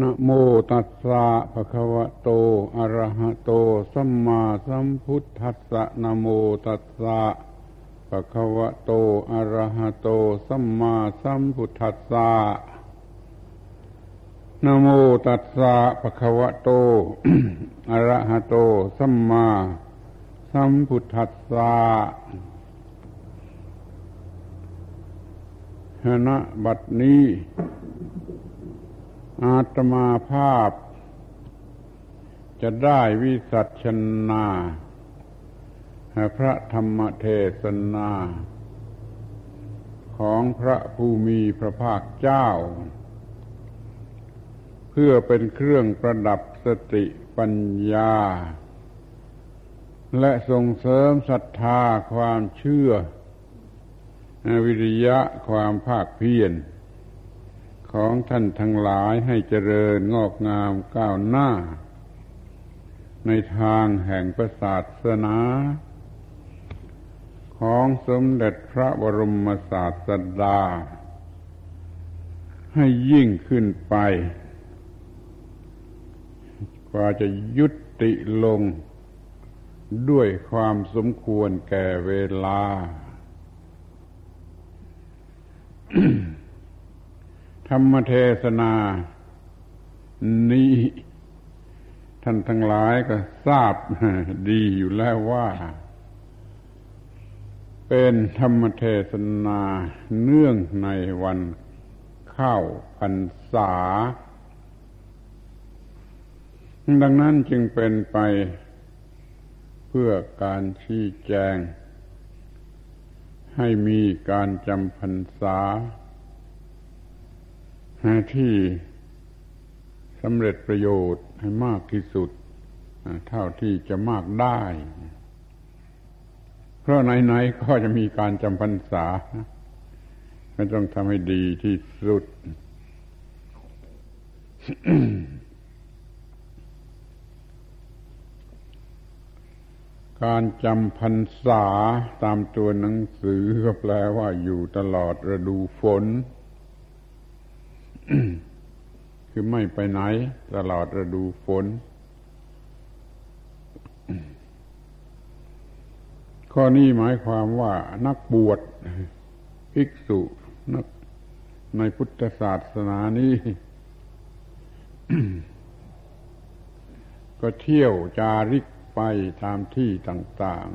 นะโมตัสสะภะคะวะโต อะระหะโต สัมมาสัมพุทธัสสะนะโมตัสสะภะคะวะโต อะระหะโต สัมมาสัมพุทธัสสะนะโมตัสสะภะคะวะโต อะระหะโต สัมมาสัมพุทธัสสะณบัดนี้ อาตมาภาพ จะได้วิสัชนาพระธรรมเทศนา ของพระภูมิพระภาคเจ้า เพื่อเป็นเครื่องประดับสติปัญญา และส่งเสริมศรัทธาความเชื่อ วิริยะความภาคเพียร ของท่านทั้งหลายให้เจริญงอกงามก้าวหน้า ในทางแห่งประศาสนา ของสมเด็จพระบรมศาสดา ให้ยิ่งขึ้นไป กว่าจะยุติลงด้วยความสมควรแก่เวลา ธรรมเทศนา นี้ ท่านทั้งหลายก็ทราบดีอยู่แล้วว่า เป็นธรรมเทศนาเนื่องในวันเข้าพรรษา ดังนั้นจึงเป็นไปเพื่อการชี้แจง ให้มีการจำพรรษา ที่สำเร็จประโยชน์ให้มากที่สุดเท่าที่จะมากได้ เพราะไหนๆก็จะมีการจำพรรษาก็ต้องทำให้ดีที่สุด การจำพรรษาตามตัวหนังสือก็แปลว่าอยู่ตลอดฤดูฝน คือไม่ไปไหน ตลอดฤดูฝน ข้อนี้หมายความว่านักบวชภิกษุนักในพุทธศาสนานี้ ก็เที่ยวจาริกไปตามที่ต่าง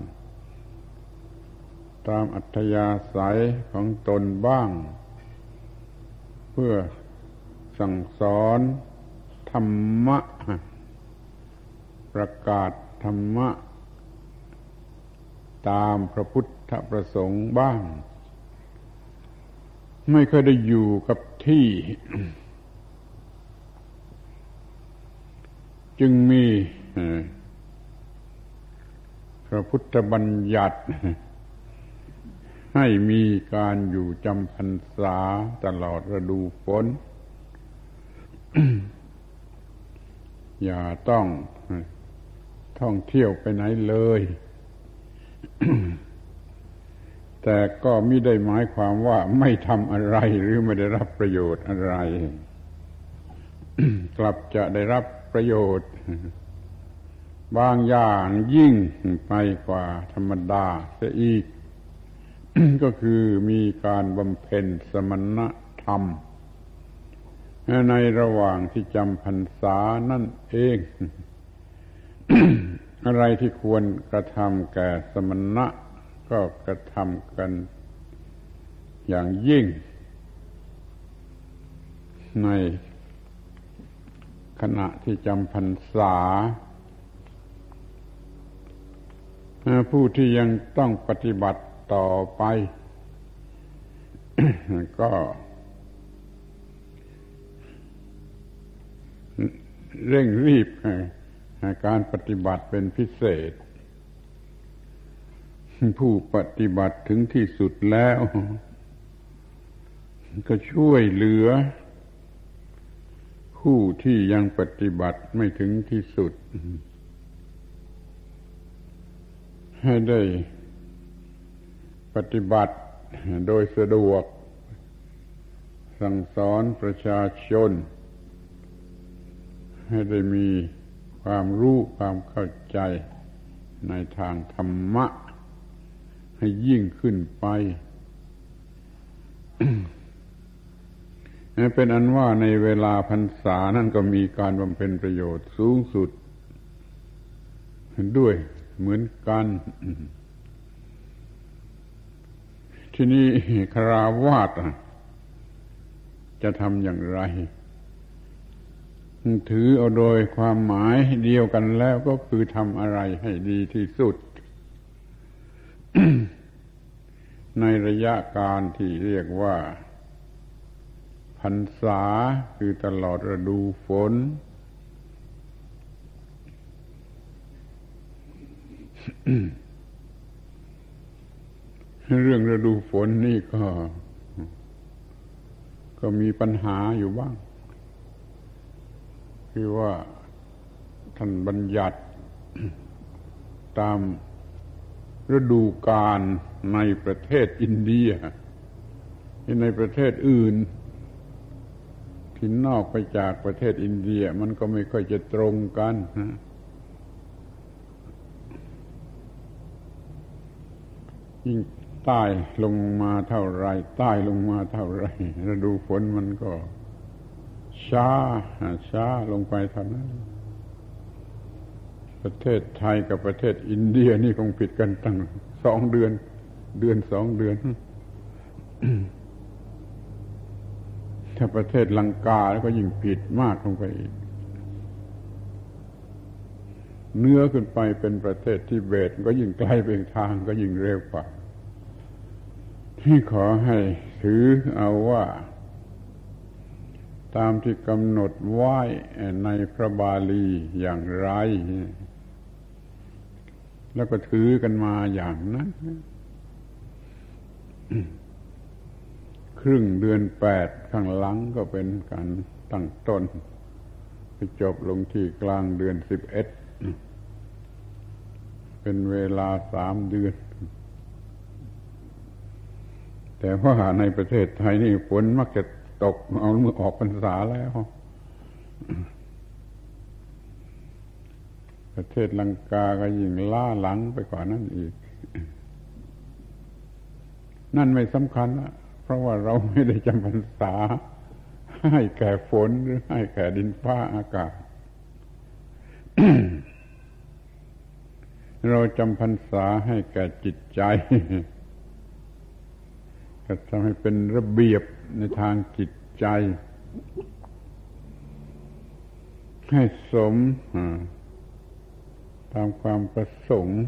ๆ ตามอัธยาศัยของตนบ้าง เพื่อ สั่งสอนธรรมะ ประกาศธรรมะ ตามพระพุทธประสงค์บ้าง ไม่เคยได้อยู่กับที่ จึงมีพระพุทธบัญญัติ ให้มีการอยู่จำพรรษาตลอดฤดูฝน อย่าต้องท่องเที่ยวไปไหนเลย แต่ก็ไม่ได้หมายความว่าไม่ทำอะไรหรือไม่ได้รับประโยชน์อะไร กลับจะได้รับประโยชน์ บางอย่างยิ่งไปกว่าธรรมดาเสียอีก ก็คือมีการบำเพ็ญสมณธรรม ในระหว่างที่จำพรรษานั่นเอง อะไรที่ควรกระทำแก่สมณะ ก็กระทำกันอย่างยิ่ง ในขณะที่จำพรรษา ผู้ที่ยังต้องปฏิบัติต่อไป ก็ เร่งรีบการปฏิบัติเป็นพิเศษ ผู้ปฏิบัติถึงที่สุดแล้ว ก็ช่วยเหลือ ผู้ที่ยังปฏิบัติไม่ถึงที่สุด ให้ได้ปฏิบัติโดยสะดวก สั่งสอนประชาชน ให้ได้มีความรู้ความเข้าใจในทางธรรมะ ให้ยิ่งขึ้นไป เป็นอันว่าในเวลาพรรษานั่นก็มีการบำเพ็ญประโยชน์สูงสุด ด้วยเหมือนกัน ที่นี่คราวาสจะทำอย่างไร ถือเอาโดยความหมายเดียวกันแล้วก็คือทำอะไรให้ดีที่สุด ในระยะการที่เรียกว่าพรรษาคือตลอดฤดูฝน เรื่องฤดูฝนนี่ก็ ก็มีปัญหาอยู่บ้าง คือว่าท่านบัญญัติตามฤดูกาลในประเทศอินเดีย ที่ในประเทศอื่น ที่นอกไปจากประเทศอินเดีย มันก็ไม่ค่อยจะตรงกันยิ่งใต้ลงมาเท่าไรใต้ลงมาเท่าไรฤดูฝนมันก็ ช้าช้าลงไปเท่านั้น ประเทศไทยกับประเทศอินเดียนี่คงผิดกันตั้งสองเดือน เดือนสองเดือน ถ้าประเทศลังกาแล้วก็ยิ่งผิดมากลงไปอีกเนื้อขึ้นไปเป็นประเทศที่เบตก็ยิ่งไกลไปทางก็ยิ่งเร็วกว่าที่ขอให้ถือเอาว่า ตามที่กำหนดไว้ในพระบาลีอย่างไร แล้วก็ถือกันมาอย่างนั้น ครึ่งเดือนแปดข้างหลังก็เป็นการตั้งต้นไปจบลงที่กลางเดือนสิบเอ็ดเป็นเวลาสามเดือน แต่ว่าในประเทศไทยนี่ฝนมักจะ ตกเอาเมื่อออกพรรษาแล้ว ประเทศลังกาก็ยิ่งล่าหลังไปกว่านั้นอีก นั่นไม่สำคัญนะเพราะว่าเราไม่ได้จำพรรษา ให้แก่ฝนหรือให้แก่ดินฟ้าอากาศเราจำพรรษาให้แก่จิตใจ ก็ทำให้เป็นระเบียบในทางจิตใจ ให้สมตามความประสงค์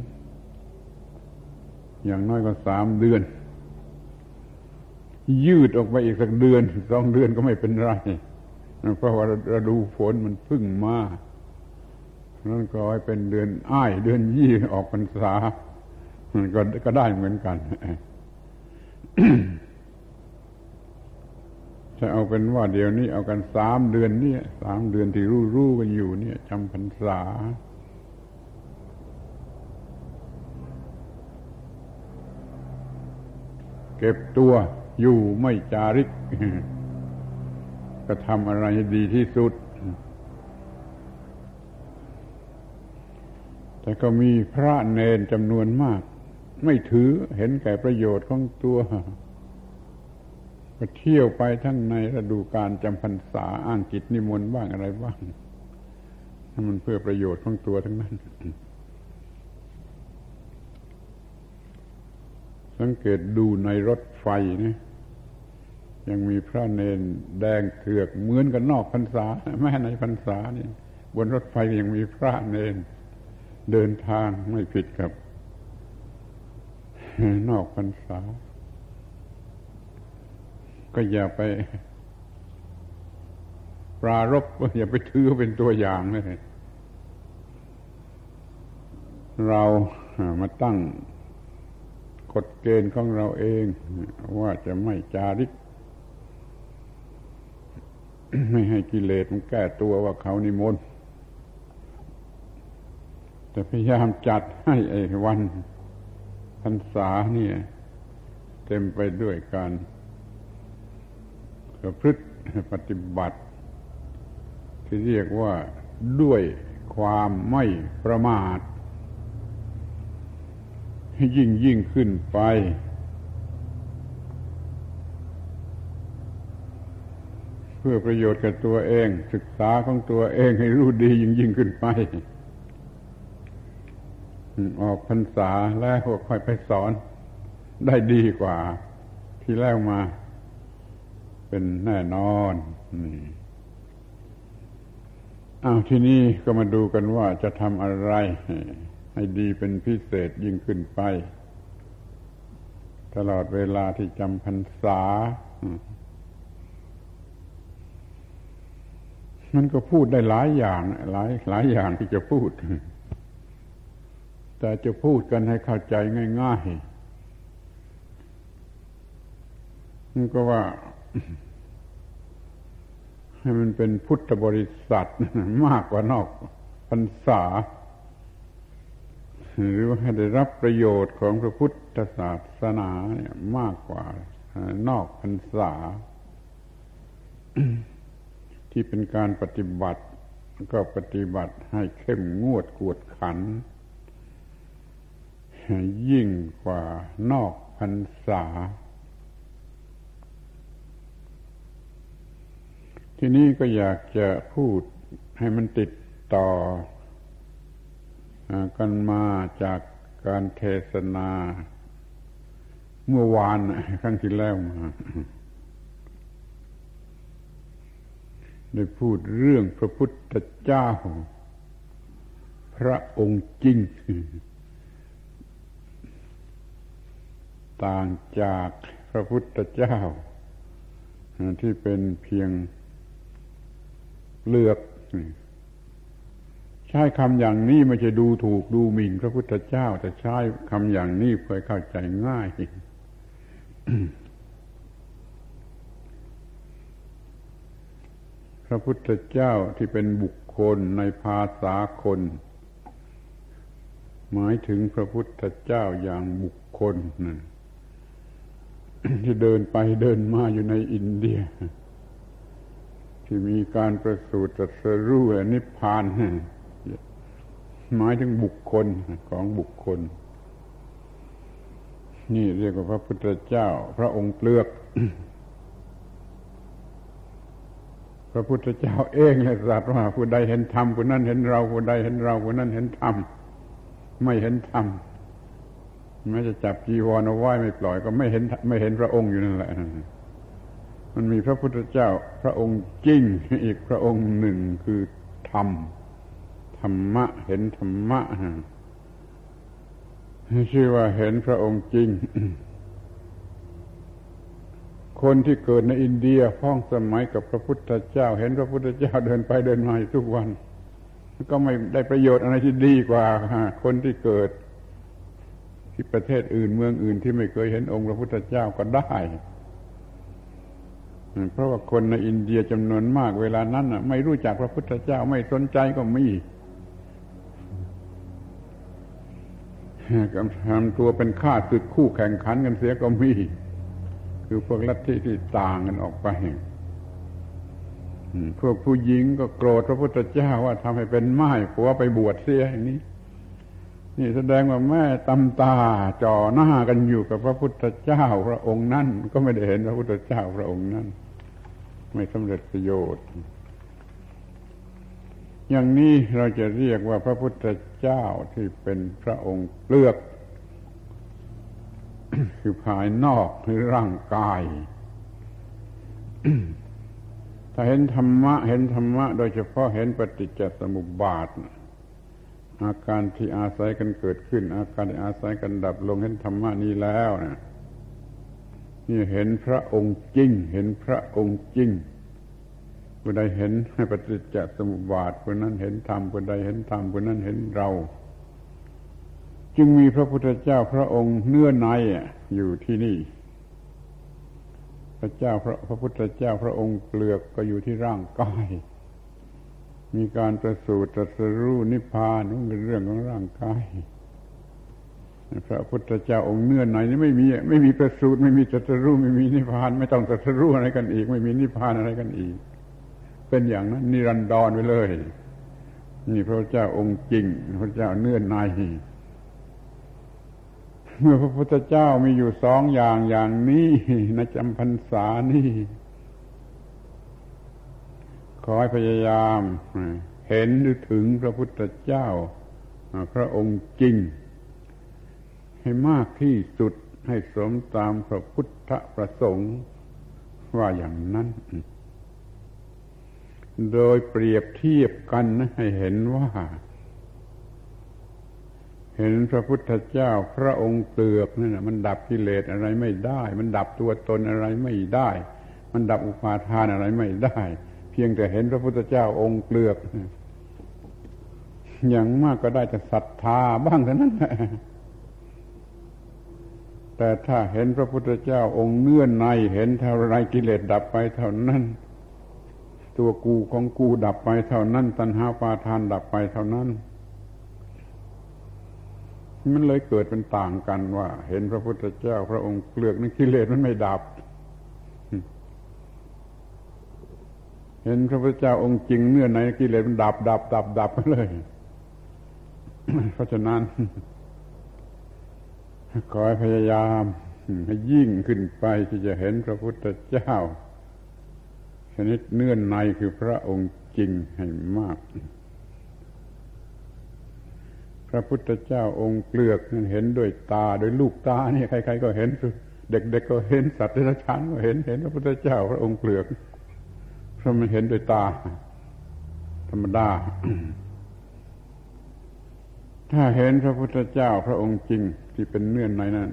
อย่างน้อยก็สามเดือน ยืดออกไปอีกสักเดือนสองเดือนก็ไม่เป็นไร เพราะว่าราดูฝนมันพึ่งมานั่นก็ให้เป็นเดือนอ้าย เดือนยี่ออกพรรษาก็ก็ได้เหมือนกัน ถ้าเอาเป็นว่าเดี๋ยวนี้เอากันสามเดือนนี่สามเดือนที่รู้รู้กันอยู่เนี่ยจำพรรษาเก็บตัวอยู่ไม่จาริก ก็ทำอะไรดีที่สุด แต่ก็มีพระเนนจำนวนมาก ไม่ถือเห็นแก่ประโยชน์ของตัวก็เที่ยวไปทั้งในฤดูการจำพรรษาอ้างกิจนิมนต์บ้างอะไรบ้างนั่นมันเพื่อประโยชน์ของตัวทั้งนั้น สังเกตดูในรถไฟนี่ยังมีพระเนนแดงเถือกเหมือนกันนอกพรรษา แม้ในพรรษานี่บนรถไฟยังมีพระเนน เดินทางไม่ผิดกับ นอกพรรษา ก็อย่าไป ปรารบอย่าไปถือเป็นตัวอย่างเลย เรามาตั้งกฎเกณฑ์ของเราเอง ว่าจะไม่จาริก ไม่ให้กิเลสมันแก้ตัวว่าเขานิมนต์แต่พยายามจัดให้ไอ้วัน พรรษาเนี่ย เต็มไปด้วยการประพฤติปฏิบัติ ที่เรียกว่าด้วยความไม่ประมาทยิ่งยิ่งขึ้นไป เพื่อประโยชน์กับตัวเอง ศึกษาของตัวเองให้รู้ดียิ่งยิ่งขึ้นไป ออกพรรษาแล้วค่อยไปสอน ได้ดีกว่า ที่แล้วมา เป็นแน่นอนนี่อ้าวที่นี่ก็มาดูกันว่าจะทำอะไร ให้ดีเป็นพิเศษยิ่งขึ้นไป ตลอดเวลาที่จำพรรษา มันก็พูดได้หลายอย่าง หลายหลายอย่างที่จะพูด แต่จะพูดกันให้เข้าใจง่ายๆมันก็ว่าให้มันเป็นพุทธบริษัทมากกว่านอกพรรษา หรือว่าให้ได้รับประโยชน์ของพระพุทธศาสนาเนี่ยมากกว่านอกพรรษา ที่เป็นการปฏิบัติ ก็ปฏิบัติให้เข้มงวดกวดขัน ยิ่งกว่านอกพรรษา ทีนี้ก็อยากจะพูดให้มันติดต่อกันมาจากการเทศนา เมื่อวานครั้งที่แล้วมาได้พูดเรื่องพระพุทธเจ้า พระองค์จริง ต่างจากพระพุทธเจ้า ที่เป็นเพียงเลือก ใช้คำอย่างนี้ไม่ใช่ดูถูกดูหมิ่นพระพุทธเจ้า แต่ใช้คำอย่างนี้เพื่อเข้าใจง่ายพระพุทธเจ้าที่เป็นบุคคลในภาษาคน หมายถึงพระพุทธเจ้าอย่างบุคคลนั่น ที่เดินไปเดินมาอยู่ในอินเดีย ที่มีการประสูติตรัสรู้นิพพานหมายถึงบุคคลของบุคคล นี่เรียกว่าพระพุทธเจ้า พระองค์เปลือก พระพุทธเจ้าเองเลยตรัสว่าผู้ใดเห็นธรรมผู้นั้นเห็นเราผู้ใดเห็นเราผู้นั้นเห็นธรรมไม่เห็นธรรม แม้จะจับจีวรเอาไว้ไม่ปล่อยก็ไม่เห็นไม่เห็นพระองค์อยู่นั่นแหละมันมีพระพุทธเจ้าพระองค์จริงอีกพระองค์หนึ่งคือธรรมธรรมะเห็นธรรมะชื่อว่าเห็นพระองค์จริง คนที่เกิดในอินเดียพ้องสมัยกับพระพุทธเจ้า เห็นพระพุทธเจ้าเดินไปเดินมาทุกวัน ก็ไม่ได้ประโยชน์อะไรที่ดีกว่าคนที่เกิด ที่ประเทศอื่นเมืองอื่นที่ไม่เคยเห็นองค์พระพุทธเจ้าก็ได้ เพราะว่าคนในอินเดียจำนวนมากเวลานั้นไม่รู้จักพระพุทธเจ้าไม่สนใจก็มีทำตัวเป็นข้าศึกคู่แข่งขันกันเสียก็มี คือพวกลัทธิที่ต่างกันออกไปพวกผู้หญิงก็โกรธพระพุทธเจ้าว่าทำให้เป็นไม้ผัวไปบวชเสียอย่างนี้ นี่แสดงว่าแม่ตำตาจ่อหน้ากันอยู่กับพระพุทธเจ้าพระองค์นั่นก็ไม่ได้เห็นพระพุทธเจ้าพระองค์นั่นไม่สำเร็จประโยชน์ อย่างนี้เราจะเรียกว่าพระพุทธเจ้าที่เป็นพระองค์เลือกคือภายนอกหรือร่างกาย ถ้าเห็นธรรมะ เห็นธรรมะ โดยเฉพาะเห็นปฏิจจสมุปบาท อาการที่อาศัยกันเกิดขึ้น อาการที่อาศัยกันดับลงเห็นธรรมะนี้แล้วนะนี่เห็นพระองค์จริง เห็นพระองค์จริงผู้ใดเห็นให้ปฏิจจสมุปบาทผู้นั้นเห็นธรรมผู้ใดเห็นธรรมผู้นั้นเห็นเรา จึงมีพระพุทธเจ้าพระองค์เนื้อในอยู่ที่นี่ พระเจ้าพระพระพุทธเจ้าพระองค์เปลือกก็อยู่ที่ร่างกาย มีการประสูติตรัสรู้นิพพานนั่นเป็นเรื่องของร่างกายพระพุทธเจ้าองค์เนื้อในนี่ไม่มีไม่มีประสูติไม่มีตรัสรู้ไม่มีนิพพาน ไม่ต้องตรัสรู้อะไรกันอีก ไม่มีนิพพานอะไรกันอีก เป็นอย่างนั้นนิรันดรไปเลย นี่พระเจ้าองค์จริง พระเจ้าเนื่อในเมื่อพระพุทธเจ้ามีอยู่สองอย่างอย่างนี้ในจำพรรษานี่ ขอให้พยายามเห็นหรือถึงพระพุทธเจ้า พระองค์จริง ให้มากที่สุดให้สมตามพระพุทธประสงค์ว่าอย่างนั้น โดยเปรียบเทียบกันให้เห็นว่า เห็นพระพุทธเจ้าพระองค์เปลือกนั่นมันดับกิเลสอะไรไม่ได้ มันดับตัวตนอะไรไม่ได้ มันดับอุปาทานอะไรไม่ได้ เพียงแต่เห็นพระพุทธเจ้าองค์เปลือกอย่างมากก็ได้แต่ศรัทธาบ้างเท่านั้นแหละแต่ถ้าเห็นพระพุทธเจ้าองค์เนื่อในเห็นเท่าไรกิเลสดับไปเท่านั้น ตัวกูของกูดับไปเท่านั้น ตัณหาปาทานดับไปเท่านั้น มันเลยเกิดเป็นต่างกันว่า เห็นพระพุทธเจ้า พระองค์เปลือกนั้นกิเลสมันไม่ดับ เห็นพระพุทธเจ้าองค์จริงเนื้อในกิเลสมันดับดับดับดับไปเลย เพราะฉะนั้นขอให้พยายามให้ยิ่งขึ้นไปที่จะเห็นพระพุทธเจ้า ชนิดเนื่อนในคือพระองค์จริงให้มาก พระพุทธเจ้าองค์เปลือกนั่นเห็นด้วยตาโดยลูกตาเนี่ยใครๆก็เห็น เด็กๆก็เห็นสัตว์เดรัจฉานก็เห็นเห็นพระพุทธเจ้า พระองค์เปลือก เพราะมันเห็นด้วยตา ธรรมดา ถ้าเห็นพระพุทธเจ้าพระองค์จริงที่เป็นเนื่อนในนั้น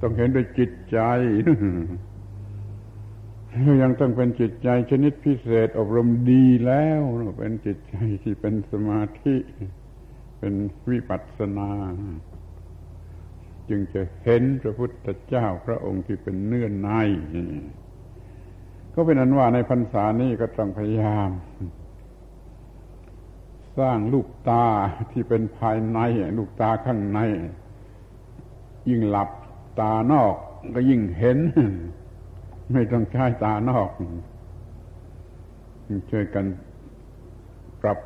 ต้องเห็นด้วยจิตใจยังต้องเป็นจิตใจชนิดพิเศษอบรมดีแล้ว เป็นจิตใจที่เป็นสมาธิ เป็นวิปัสสนา จึงจะเห็นพระพุทธเจ้าพระองค์ที่เป็นเนื่อนใน ก็เป็นอันว่าในพรรษานี้ก็ต้องพยายาม สร้างลูกตาที่เป็นภายใน ลูกตาข้างใน ยิ่งหลับตานอกก็ยิ่งเห็น ไม่ต้องใช้ตานอกช่วยกันปรับ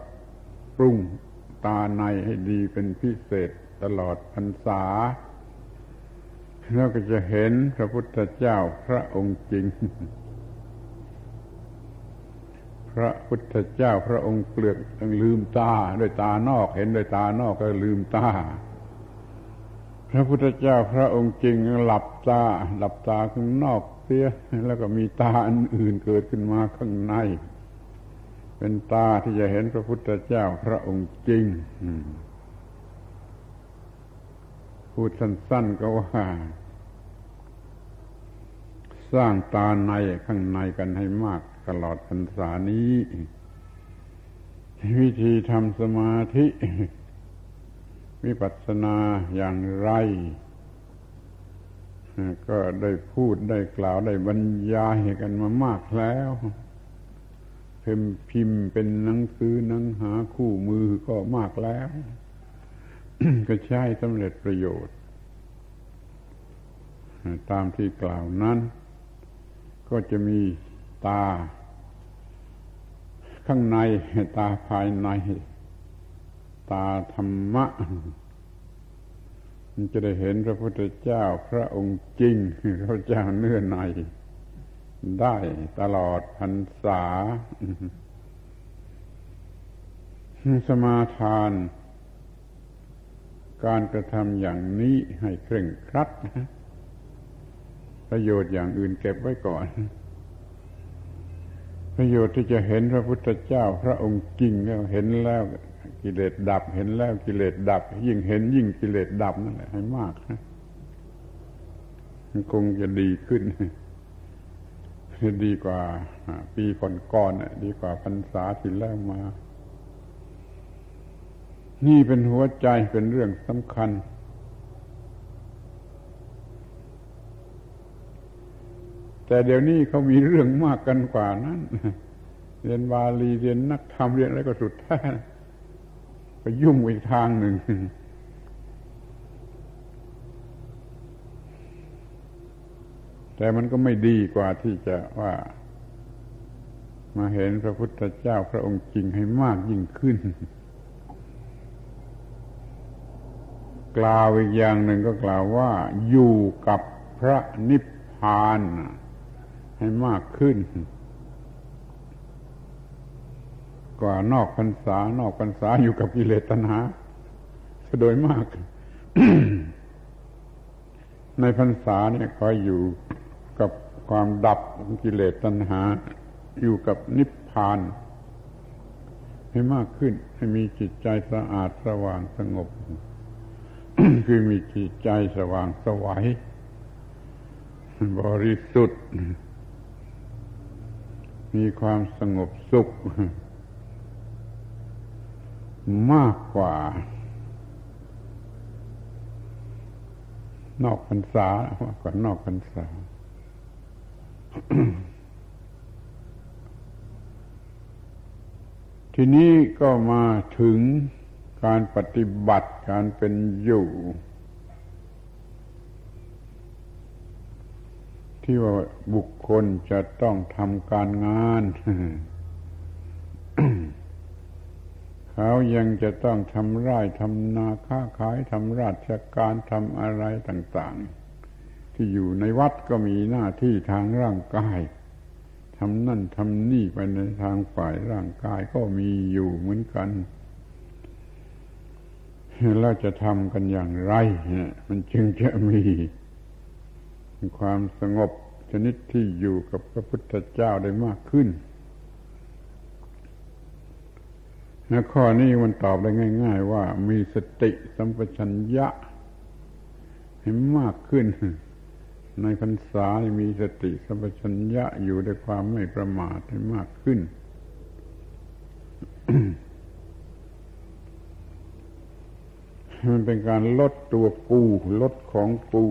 ปรุงตาในให้ดีเป็นพิเศษตลอดพรรษาแล้วก็จะเห็นพระพุทธเจ้าพระองค์จริง ระพุทธเจ้าพระองค์เปลือกลืมตาด้วยตานอกเห็นด้วยตานอกก็ลืมตา พระพุทธเจ้าพระองค์จริงหลับตา หลับตาข้างนอกเสียแล้วก็มีตาอันอื่นเกิดขึ้นมาข้างใน เป็นตาที่จะเห็นพระพุทธเจ้าพระองค์จริงพูดสั้นๆก็ว่าสร้างตาในข้างในกันให้มาก ตลอดพรรษานี้ วิธีทำสมาธิ วิปัสสนาอย่างไร ก็ได้พูดได้กล่าวได้บรรยายกันมามากแล้วพิมพิมพ์เป็นหนังสือหนังหาคู่มือก็มากแล้ว ก็ใช้สำเร็จประโยชน์ ตามที่กล่าวนั้น ก็จะมีตา ข้างในตาภายใน ตาธรรมะ มันจะได้เห็นพระพุทธเจ้าพระองค์จริงพระเจ้าเนื้อใน ได้ตลอดพรรษา สมาทาน การกระทำอย่างนี้ให้เคร่งครัด ประโยชน์อย่างอื่นเก็บไว้ก่อน ประโยชน์ที่จะเห็นพระพุทธเจ้า พระองค์จริงแล้วเห็นแล้วกิเลสดับ เห็นแล้วกิเลสดับ ยิ่งเห็นยิ่งกิเลสดับนั่นแหละให้มากนะมันคงจะดีขึ้นดีกว่า ปีก่อนๆดีกว่าพรรษาที่แล้วมา นี่เป็นหัวใจเป็นเรื่องสำคัญ แต่เดี๋ยวนี้เขามีเรื่องมากกันกว่านั้นเรียนบาลีเรียนนักธรรมเรียนอะไรก็สุดแท้ไปยุ่งอีกทางหนึ่งแต่มันก็ไม่ดีกว่าที่จะว่า มาเห็นพระพุทธเจ้าพระองค์จริงให้มากยิ่งขึ้น กล่าวอีกอย่างหนึ่งก็กล่าวว่า อยู่กับพระนิพพาน ให้มากขึ้น กว่านอกพรรษานอกพรรษาอยู่กับกิเลสตัณหาโดยมาก ในพรรษาเนี่ยคอยอยู่กับความดับของกิเลสตัณหา อยู่กับนิพพาน ให้มากขึ้น ให้มีจิตใจสะอาดสว่างสงบ คือมีจิตใจสว่างสวัยบริสุทธิ์ มีความสงบสุข มากกว่า นอกพรรษามากกว่านอกพรรษาทีนี้ก็มาถึงการปฏิบัติการเป็นอยู่ ที่ว่าบุคคลจะต้องทำการงาน เขายังจะต้องทำไร่ทำนาค้าขายทำราชการทำอะไรต่าง ๆ ที่อยู่ในวัดก็มีหน้าที่ทางร่างกายทำนั่นทำนี่ไปในทางฝ่ายร่างกายก็มีอยู่เหมือนกันเราจะทำกันอย่างไรมันจึงจะมี ความสงบชนิดที่อยู่กับพระพุทธเจ้าได้มากขึ้นและข้อนี้มันตอบได้ง่าย ๆ ว่ามีสติสัมปชัญญะให้มากขึ้น ในพรรษามีสติสัมปชัญญะอยู่ด้วยความไม่ประมาทให้มากขึ้น มันเป็นการลดตัวกูลดของกู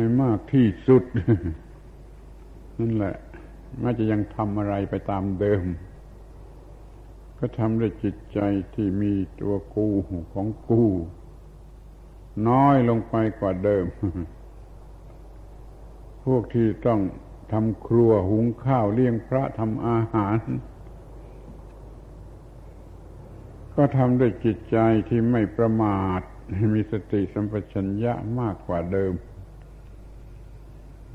ให้มากที่สุด นั่นแหละแม้จะยังทำอะไรไปตามเดิม ก็ทำด้วยจิตใจที่มีตัวกูของกู น้อยลงไปกว่าเดิม พวกที่ต้องทำครัวหุงข้าวเลี้ยงพระทำอาหาร ก็ทำด้วยจิตใจที่ไม่ประมาทมีสติสัมปชัญญะมากกว่าเดิม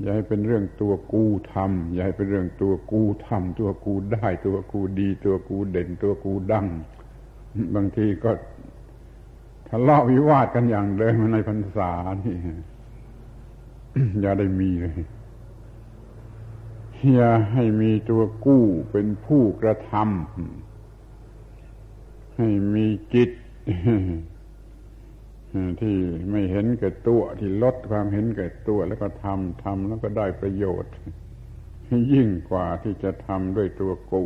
อย่าให้เป็นเรื่องตัวกูทำอย่าให้เป็นเรื่องตัวกูทำตัวกูได้ตัวกูดี ตัวกูเด่นตัวกูดัง บางทีก็ทะเลาะวิวาทกันอย่างเดิมในพรรษานี่ อย่าได้มีเลยอย่าให้มีตัวกู้เป็นผู้กระทำให้มีจิต ที่ไม่เห็นแก่ตัวที่ลดความเห็นแก่ตัวแล้วก็ทำทำแล้วก็ได้ประโยชน์ ยิ่งกว่าที่จะทำด้วยตัวกู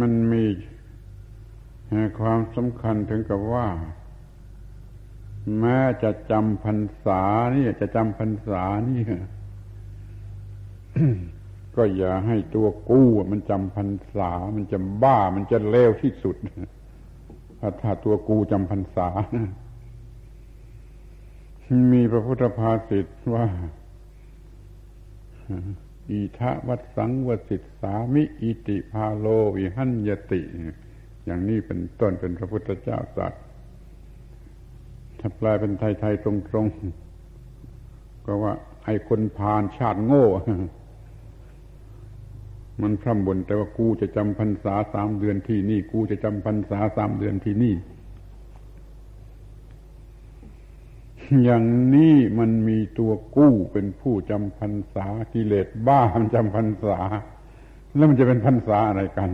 มันมีความสำคัญถึงกับว่า แม้จะจำพรรษานี่จะจำพรรษานี่ก็อย่าให้ตัวกู้มันจำพรรษา มันจะบ้ามันจะเลวที่สุด ถ้าตัวกูจำพรรษา มีพระพุทธภาษิตว่า อิทะวัดสังวสิตสามิ อิติพาโลวิหันยติ อย่างนี้เป็นต้นเป็นพระพุทธเจ้าสัตว์ถ้าแปลเป็นไทย ๆ ตรง ๆ ก็ว่าไอ้คนพานชาติโง่ มันพร่ำบ่นแต่ว่ากูจะจำพรรษาสามเดือนที่นี่ กูจะจำพรรษาสามเดือนที่นี่ อย่างนี้มันมีตัวกู้เป็นผู้จำพรรษากิเลสบ้ามันจำพรรษา แล้วมันจะเป็นพรรษาอะไรกัน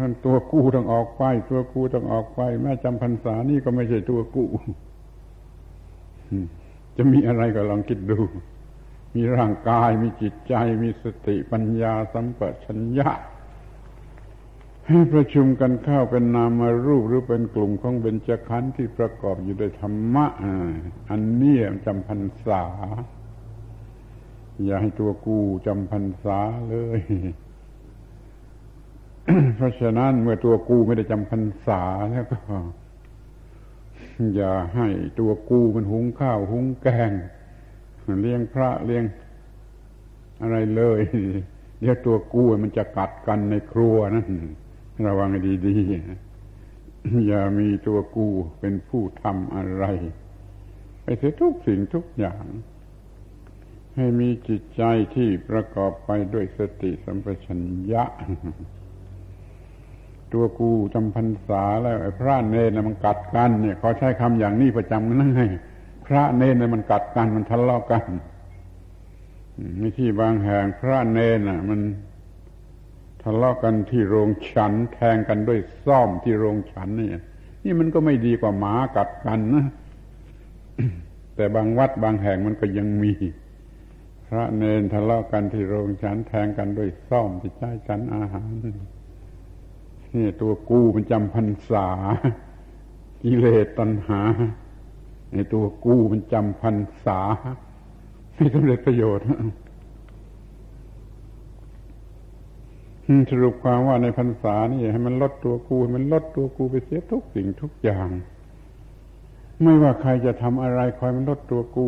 ท่านตัวกู้ต้องออกไป ตัวกู้ต้องออกไป แม้จำพรรษานี่ก็ไม่ใช่ตัวกู้จะมีอะไรก็ลองคิดดู มีร่างกายมีจิตใจมีสติปัญญาสัมปชัญญะ ให้ประชุมกันเข้าเป็นนามารูปหรือเป็นกลุ่มของเบญจขันธ์ที่ประกอบอยู่ด้วยธรรมะ อันนี้จำพรรษา อย่าให้ตัวกูจำพรรษาเลย เพราะฉะนั้นเมื่อตัวกูไม่ได้จำพรรษาแล้วก็ อย่าให้ตัวกูมันหุงข้าวหุงแกง เลี้ยงพระเลี้ยงอะไรเลย เดี๋ยวตัวกู้มันจะกัดกันในครัวนั่นระวังให้ดีๆอย่ามีตัวกู้เป็นผู้ทำอะไร ไปเสียทุกสิ่งทุกอย่าง ให้มีจิตใจที่ประกอบไปด้วยสติสัมปชัญญะ ตัวกูจำพรรษาแล้วไอ้พระเนรมันกัดกันเนี่ยขอใช้คำอย่างนี้ประจำกันนั่งให้ ระเนรมันกัดกันมันทะเลาะกันมีที่บางแห่งพระเนรน่ะ มันทะเลาะกันที่โรงฉัน แทงกันด้วยซ่อมที่โรงฉันนี่นี่มันก็ไม่ดีกว่าหมากัดกันนะแต่บางวัดบางแห่งมันก็ยังมี พระเนรทะเลาะกันที่โรงฉัน แทงกันด้วยซ่อมที่ใช้ฉันอาหารนี่ตัวกูมันจำพรรษากิเลสตัณหา ในตัวกู้มันจำพรรษาไม่สำเร็จประโยชน์สรุปความว่าในพรรษานี่ให้มันลดตัวกูให้มันลดตัวกูไปเสียทุกสิ่งทุกอย่าง ไม่ว่าใครจะทำอะไรคอยมันลดตัวกู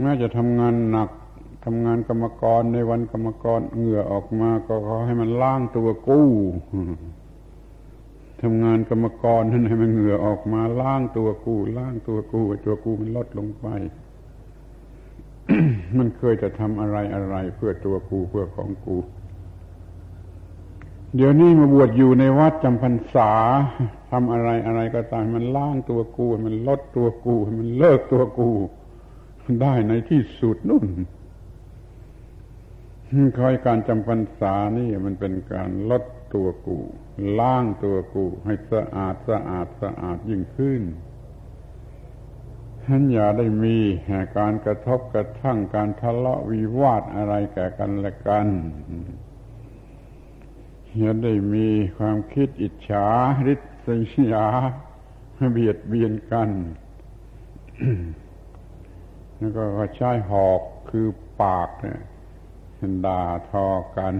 แม้จะทำงานหนักทำงานกรรมกรในวันกรรมกรเหงื่อออกมาก็ขอให้มันล้างตัวกู้ ทำงานกรรมกรนั่นให้มันเหงื่อออกมาล้างตัวกูล้างตัวกูตัวกูมันลดลงไป มันเคยจะทำอะไรอะไรเพื่อตัวกูเพื่อของกู เดี๋ยวนี้มาบวชอยู่ในวัดจำพรรษาทำอะไรอะไรก็ตามมันล้างตัวกู มันลดตัวกู มันเลิกตัวกู ได้ในที่สุดนู่นคอยการจำพรรษานี่มันเป็นการลด ตัวกู ล้างตัวกู ให้สะอาดสะอาดสะอาดยิ่งขึ้นฉันอย่าได้มีการกระทบกระทั่งการทะเลาะวิวาทอะไรแก่กันและกันอย่าได้มีความคิดอิจฉาริษยาเบียดเบียนกันแล้วก็ใช้หอกคือปากเนี่ยด่าทอกัน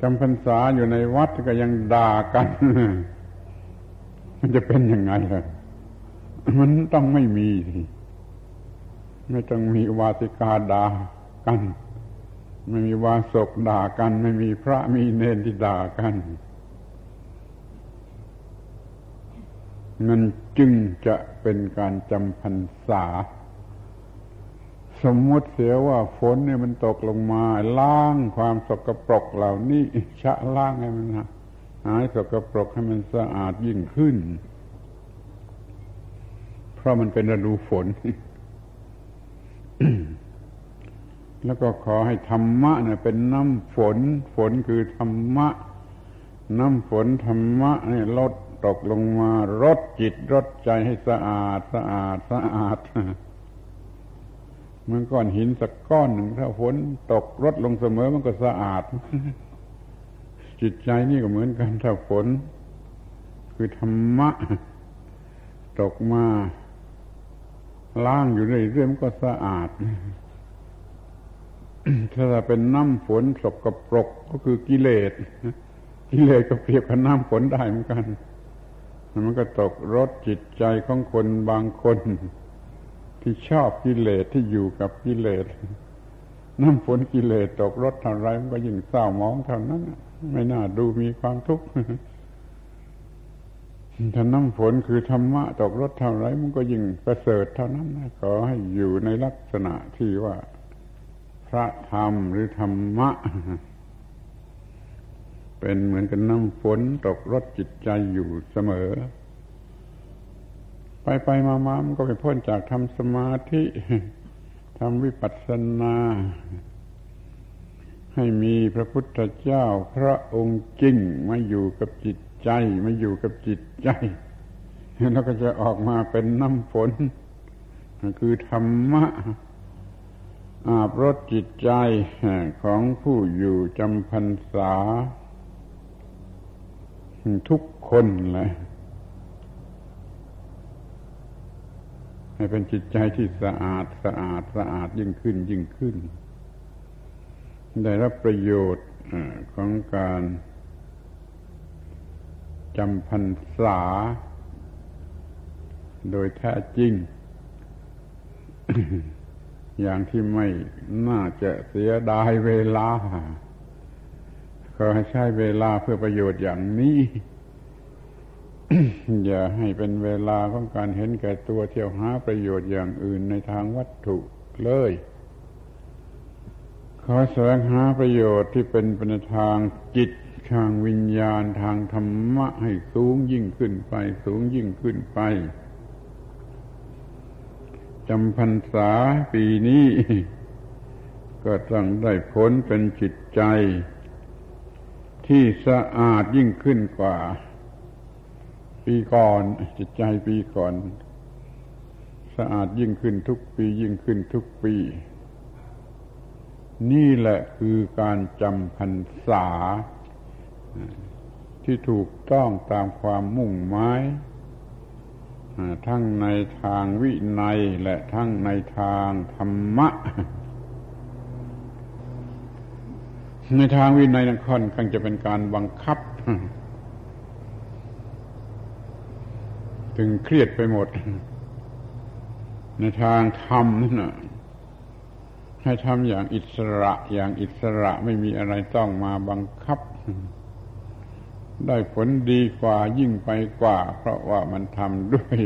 จำพรรษาอยู่ในวัดก็ยังด่ากัน มันจะเป็นยังไงล่ะมันต้องไม่มีสิไม่ต้องมีวาติกาด่ากัน ไม่มีวาสกด่ากัน ไม่มีพระมีเนรที่ด่ากันมันจึงจะเป็นการจำพรรษา สมมติเสียว่าฝนเนี่ยมันตกลงมา ล้างความสกปรกเหล่านี้ชะล้างให้มันหายสกปรกให้มันสะอาดยิ่งขึ้น เพราะมันเป็นฤดูฝน แล้วก็ขอให้ธรรมะเนี่ยเป็นน้ำฝน ฝนคือธรรมะ น้ำฝนธรรมะเนี่ยลดตกลงมารดจิตรดใจให้สะอาดสะอาดสะอาด มันก้อนหินสักก้อนหนึ่งถ้าฝนตกรดลงเสมอมันก็สะอาด จิตใจนี่ก็เหมือนกันถ้าฝนคือธรรมะ ตกมาล้างอยู่เรื่อยๆมันก็สะอาด ถ้าเป็นน้ำฝนสกปรกก็คือกิเลสกิเลสก็เปรียบกับน้ำฝนได้เหมือนกัน มันก็ตกรถจิตใจของคนบางคน ที่ชอบกิเลสที่อยู่กับกิเลสน้ำฝนกิเลสตกรถเท่าไรมันก็ยิ่งเศร้ามองเท่านั้น ไม่น่าดูมีความทุกข์ถ้าน้ำฝนคือธรรมะตกรถเท่าไรมันก็ยิ่งประเสริฐเท่านั้นขอให้อยู่ในลักษณะที่ว่า พระธรรมหรือธรรมะ เป็นเหมือนกับน้ำฝนตกรถจิตใจอยู่เสมอ ไปไปมามามันก็ไปพ้นจากทำสมาธิทำวิปัสสนา ให้มีพระพุทธเจ้าพระองค์จริงมาอยู่กับจิตใจมาอยู่กับจิตใจ แล้วก็จะออกมาเป็นน้ำฝน คือธรรมะอาบรถจิตใจของผู้อยู่จำพรรษา ทุกคนเลย ให้เป็นจิตใจที่สะอาดสะอาดสะอาดยิ่งขึ้นยิ่งขึ้น ได้รับประโยชน์ของการจำพรรษา โดยแท้จริง อย่างที่ไม่น่าจะเสียดายเวลาขอให้ใช้เวลาเพื่อประโยชน์อย่างนี้ อย่าให้เป็นเวลาของการเห็นแก่ตัวเที่ยวหาประโยชน์อย่างอื่นในทางวัตถุเลยขอแสวงหาประโยชน์ที่เป็นป็นทางจิตทางวิญญาณทางธรรมะให้สูงยิ่งขึ้นไป สูงยิ่งขึ้นไปจำพรรษาปีนี้ ก็ต้องได้ผลเป็นจิตใจ ที่สะอาดยิ่งขึ้นกว่า ปีก่อน จิตใจปีก่อน สะอาดยิ่งขึ้นทุกปียิ่งขึ้นทุกปี นี่แหละคือการจำพรรษา ที่ถูกต้องตามความมุ่งหมายทั้งในทางวินัยและทั้งในทางธรรมะ ในทางวินัยนั้นค่อนข้างจะเป็นการบังคับ ถึงเครียดไปหมด ในทางธรรมนั่นนะให้ทำอย่างอิสระอย่างอิสระไม่มีอะไรต้องมาบังคับ ได้ผลดีกว่ายิ่งไปกว่า เพราะว่ามันทำด้วย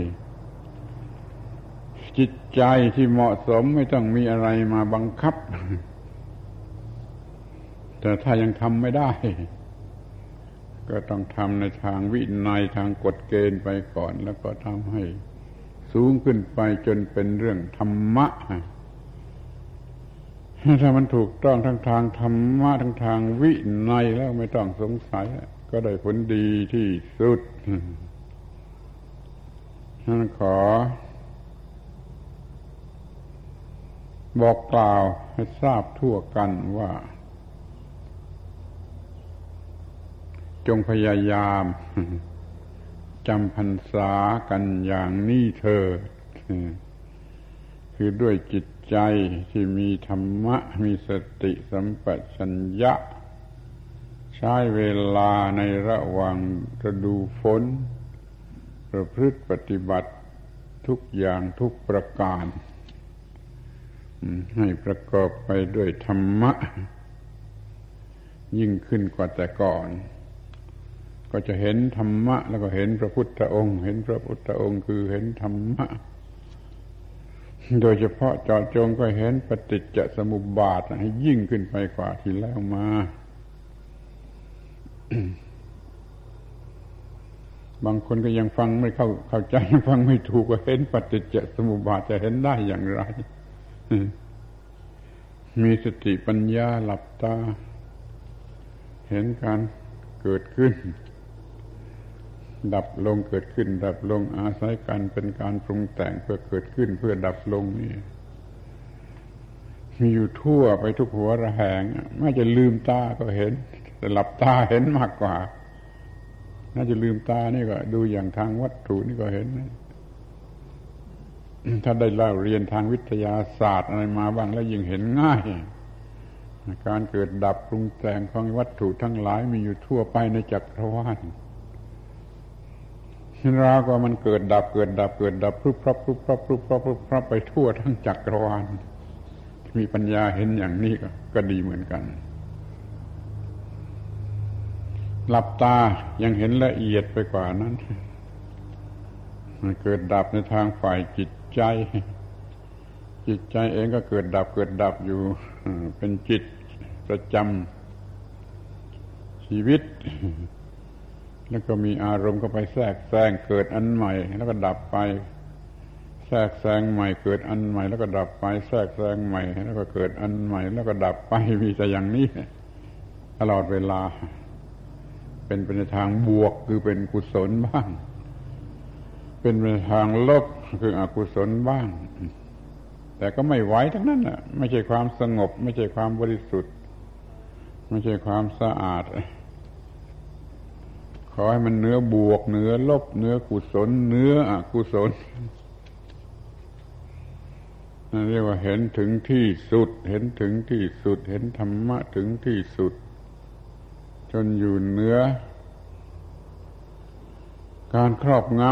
จิตใจที่เหมาะสมไม่ต้องมีอะไรมาบังคับ แต่ถ้ายังทำไม่ได้ ก็ต้องทำในทางวินัยทางกฎเกณฑ์ไปก่อน แล้วก็ทำให้สูงขึ้นไปจนเป็นเรื่องธรรมะถ้ามันถูกต้องทั้งทางธรรมะทั้งทางวินัยแล้วไม่ต้องสงสัย ก็ได้ผลดีที่สุดท่านขอ บอกกล่าวให้ทราบทั่วกันว่า จงพยายามจำพรรษากันอย่างนี้เถิดคือด้วยจิตใจที่มีธรรมะ มีสติสัมปชัญญะ ใช้เวลาในระหว่างฤดูฝนประพฤติปฏิบัติทุกอย่างทุกประการ ให้ประกอบไปด้วยธรรมะ ยิ่งขึ้นกว่าแต่ก่อน ก็จะเห็นธรรมะ แล้วก็เห็นพระพุทธองค์ เห็นพระพุทธองค์คือเห็นธรรมะ โดยเฉพาะจอจงก็เห็นปฏิจจสมุปบาทให้ยิ่งขึ้นไปกว่าที่แล้วมา บางคนก็ยังฟังไม่เข้าเข้าใจฟังไม่ถูกก็เห็นปฏิจจสมุปบาทจะเห็นได้อย่างไร มีสติปัญญาหลับตา เห็นการเกิดขึ้น ดับลงเกิดขึ้น ดับลงอาศัยกันเป็นการปรุงแต่งเพื่อเกิดขึ้นเพื่อดับลงนี่มีอยู่ทั่วไปทุกหัวระแหงไม่จะลืมตาก็เห็น แต่หลับตาเห็นมากกว่า น่าจะลืมตานี่ก็ ดูอย่างทางวัตถุนี่ก็เห็นถ้าได้เล่าเรียนทางวิทยาศาสตร์อะไรมาบ้างแล้วยิ่งเห็นง่ายการเกิดดับปรุงแต่งของวัตถุทั้งหลายมีอยู่ทั่วไปในจักรวาล ราวก็มันเกิดดับเกิดดับเกิดดับพรุบพรับพรุบพรับพรุบพรับพรุบพรับไปทั่วทั้งจักรวาลมีปัญญาเห็นอย่างนี้ก็ก็ดีเหมือนกัน หลับตายังเห็นละเอียดไปกว่านั้น มันเกิดดับในทางฝ่ายจิตใจ จิตใจเองก็เกิดดับเกิดดับอยู่เป็นจิตประจำชีวิต แล้วก็มีอารมณ์ก็ไปแทรกแซงเกิดอันใหม่ แล้วก็ดับไป แทรกแซงใหม่ เกิดอันใหม่ แล้วก็ดับไป แทรกแซงใหม่ แล้วก็เกิดอันใหม่ แล้วก็ดับไปมีแต่อย่างนี้ตลอดเวลา เป็นไปในทางบวกคือเป็นกุศลบ้าง เป็นไปในทางลบคืออกุศลบ้าง แต่ก็ไม่ไหวทั้งนั้นอะ ไม่ใช่ความสงบ ไม่ใช่ความบริสุทธิ์ ไม่ใช่ความสะอาด อให้มันเนื้อบวกเนื้อลบเนื้อกุศลเนื้ออกุศลนั่นเรียกว่าเห็นถึงที่สุด เห็นถึงที่สุด เห็นธรรมะถึงที่สุด จนอยู่เนื้อ การครอบง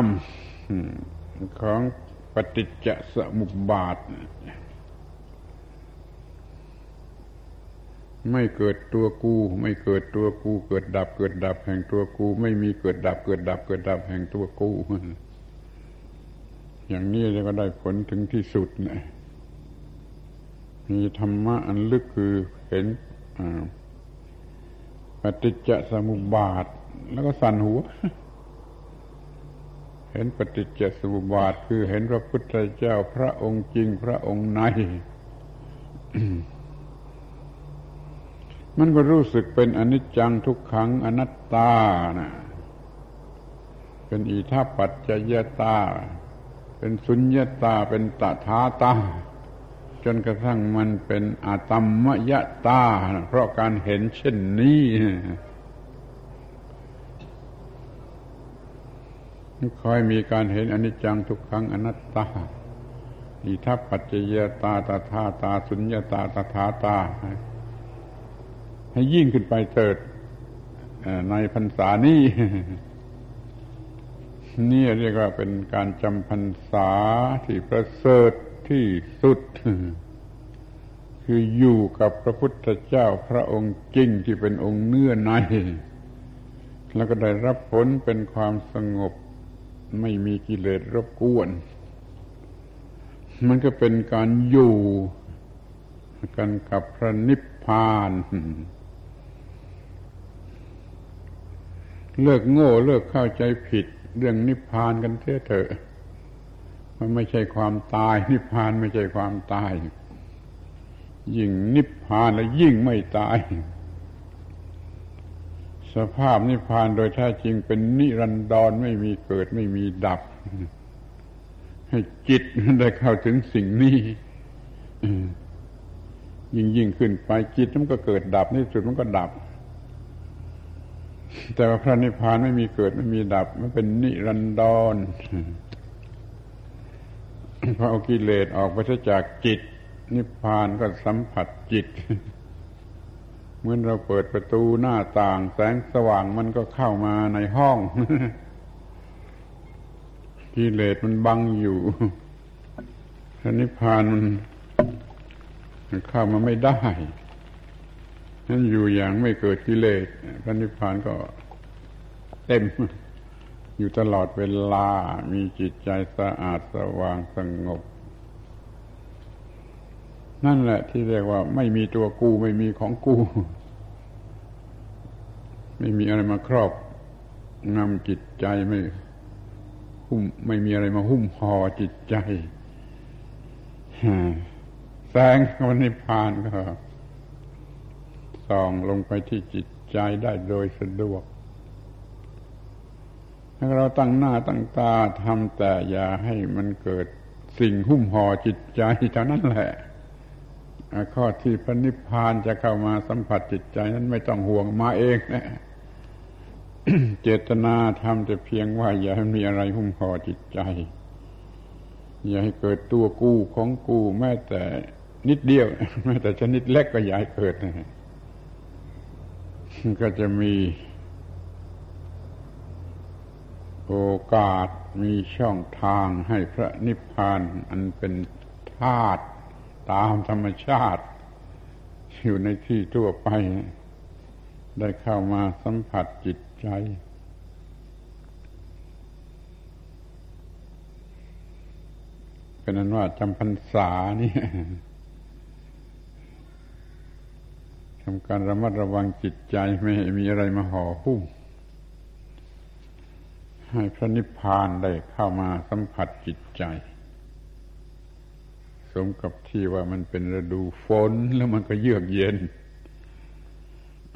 ำของปฏิจจสมุปบาท ไม่เกิดตัวกู ไม่เกิดตัวกู เกิดดับเกิดดับแห่งตัวกู ไม่มีเกิดดับเกิดดับเกิดดับแห่งตัวกู อย่างนี้เรียก็ได้ผลถึงที่สุดนะมีธรรมะอันลึกคือเห็นปฏิจจสมุปบาท แล้วก็สั่นหัว เห็นปฏิจจสมุปบาท คือเห็นพระพุทธเจ้าพระองค์จริงพระองค์ใน มันก็รู้สึกเป็นอนิจจังทุกขังอนัตตานะเป็นอิทัปปัจจยตา เป็นสุญญตา เป็นตถาตา จนกระทั่งมันเป็นอาตมมยตา เพราะการเห็นเช่นนี้คอยมีการเห็นอนิจจังทุกขังอนัตตาอิทัปปัจจยตาตถาตา สุญญตาตถาตา ให้ยิ่งขึ้นไปเถิดในพรรษานี้นี่เรียกว่าเป็นการจำพรรษาที่ประเสริฐที่สุด คืออยู่กับพระพุทธเจ้าพระองค์จริงที่เป็นองค์เนื้อใน แล้วก็ได้รับผลเป็นความสงบ ไม่มีกิเลสรบกวน มันก็เป็นการอยู่ กันกับพระนิพพาน เลิกโง่เลิกเข้าใจผิด เรื่องนิพพานกันเถอะเถอะมันไม่ใช่ความตาย นิพพานไม่ใช่ความตาย ยิ่งนิพพานแล้วยิ่งไม่ตาย สภาพนิพพานโดยแท้จริงเป็นนิรันดรไม่มีเกิดไม่มีดับ ให้จิตได้เข้าถึงสิ่งนี้ยิ่งยิ่งขึ้นไปจิตมันก็เกิดดับในสุดมันก็ดับ แต่ว่าพระนิพพานไม่มีเกิดไม่มีดับมันเป็นนิรันดรพอเอากิเลสออกไปจากจิต นิพพานก็สัมผัสจิต เหมือนเราเปิดประตูหน้าต่าง แสงสว่างมันก็เข้ามาในห้องกิเลสมันบังอยู่พระนิพพานมันเข้ามาไม่ได้ นั่นอยู่อย่างไม่เกิดกิเลสพระนิพพานก็เต็ม อยู่ตลอดเวลา มีจิตใจสะอาดสว่างสงบ นั่นแหละที่เรียกว่า ไม่มีตัวกูไม่มีของกู ไม่มีอะไรมาครอบงำจิตใจไม่หุ้มไม่มีอะไรมาหุ้มห่อจิตใจแสงวันนิพพานก็ ส่องลงไปที่จิตใจได้โดยสะดวกถ้าเราตั้งหน้าตั้งตาทำแต่อย่าให้มันเกิดสิ่งหุ้มห่อจิตใจเท่านั้นแหละข้อที่พระนิพพานจะเข้ามาสัมผัสจิตใจนั้นไม่ต้องห่วงมาเองนะเจตนาทำจะเพียงว่า อย่าให้มีอะไรหุ้มห่อจิตใจ อย่าให้เกิดตัวกู้ของกูแม้แต่นิดเดียวแม้แต่ชนิดเล็กก็อย่าให้เกิดนะ ก็จะมีโอกาสมีช่องทางให้พระนิพพานอันเป็นธาตุตามธรรมชาติ อยู่ในที่ทั่วไป ได้เข้ามาสัมผัสจิตใจ เป็นนั้นว่าจำพรรษานี่ ทำการระมัดระวังจิตใจไม่ให้มีอะไรมาห่อหุ้มให้พระนิพพานได้เข้ามาสัมผัสจิตใจ สมกับที่ว่ามันเป็นฤดูฝนแล้วมันก็เยือกเย็น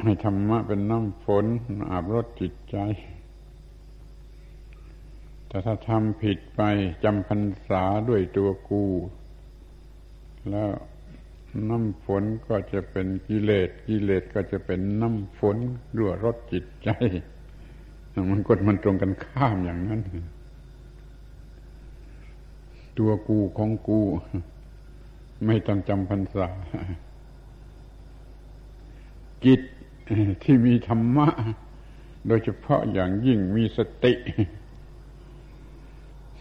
ให้ธรรมะเป็นน้ำฝนอาบรดจิตใจ แต่ถ้าทำผิดไปจำพรรษาด้วยตัวกู แล้ว น้ำฝนก็จะเป็นกิเลสกิเลสก็จะเป็นน้ำฝนรั่วรดจิตใจ มันกดมันตรงกันข้ามอย่างนั้น ตัวกูของกู ไม่ต้องจำพรรษาจิตที่มีธรรมะ โดยเฉพาะอย่างยิ่งมีสติ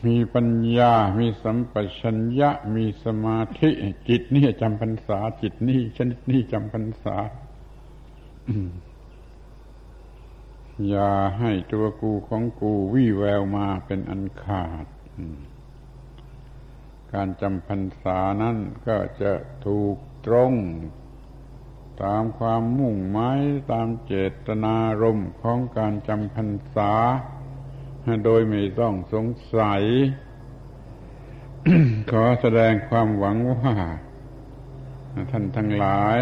มีปัญญา มีสัมปชัญญะ มีสมาธิ จิตนี่จำพรรษา จิตนี่ชนิดนี่จำพรรษา อย่าให้ตัวกูของกูวี่แววมาเป็นอันขาด การจำพรรษานั้นก็จะถูกตรง ตามความมุ่งหมายตามเจตนารมณ์ของการจำพรรษา โดยไม่ต้องสงสัย ขอแสดงความหวังว่า ท่านทั้งหลาย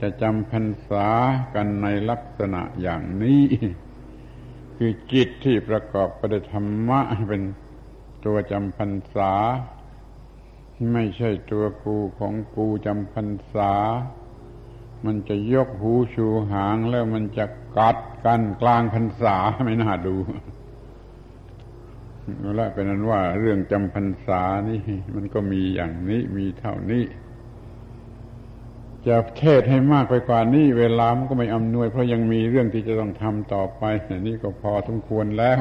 จะจำพรรษากันในลักษณะอย่างนี้ คือจิตที่ประกอบประธรรมะเป็นตัวจำพรรษา ไม่ใช่ตัวกูของกูจำพรรษา มันจะยกหูชูหางแล้วมันจะ กัดกันกลางพรรษาไม่น่าดูแล้วเป็นนั้นว่าเรื่องจำพรรษานี่มันก็มีอย่างนี้มีเท่านี้ จะเทศให้มากไปกว่านี้เวลามันก็ไม่อำนวย เพราะยังมีเรื่องที่จะต้องทำต่อไปนี่ก็พอสมควรแล้ว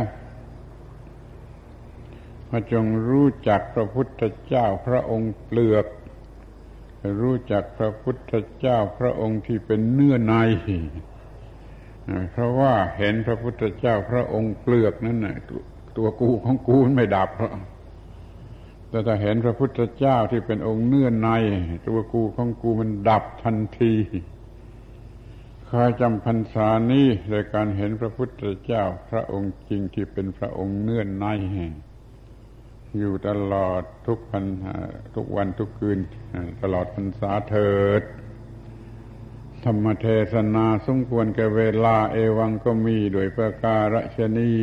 พระจงรู้จักพระพุทธเจ้าพระองค์เปลือก รู้จักพระพุทธเจ้าพระองค์ที่เป็นเนื้อใน เพราะว่าเห็นพระพุทธเจ้าพระองค์เปลือกนั้นน่ะตัวกูของกูไม่ดับเพราะแต่ถ้าเห็นพระพุทธเจ้าที่เป็นองค์เนื้อใน ตัวกูของกูมันดับทันทีคอยจำพรรษานี้โดยการเห็นพระพุทธเจ้า พระองค์จริงที่เป็นพระองค์เนื้อในอยู่ตลอดทุกพันทุกวันทุกคืนตลอดพรรษาเถิด ธรรมเทศนาสมควรแก่เวลาเอวังก็มีโดยประการฉนี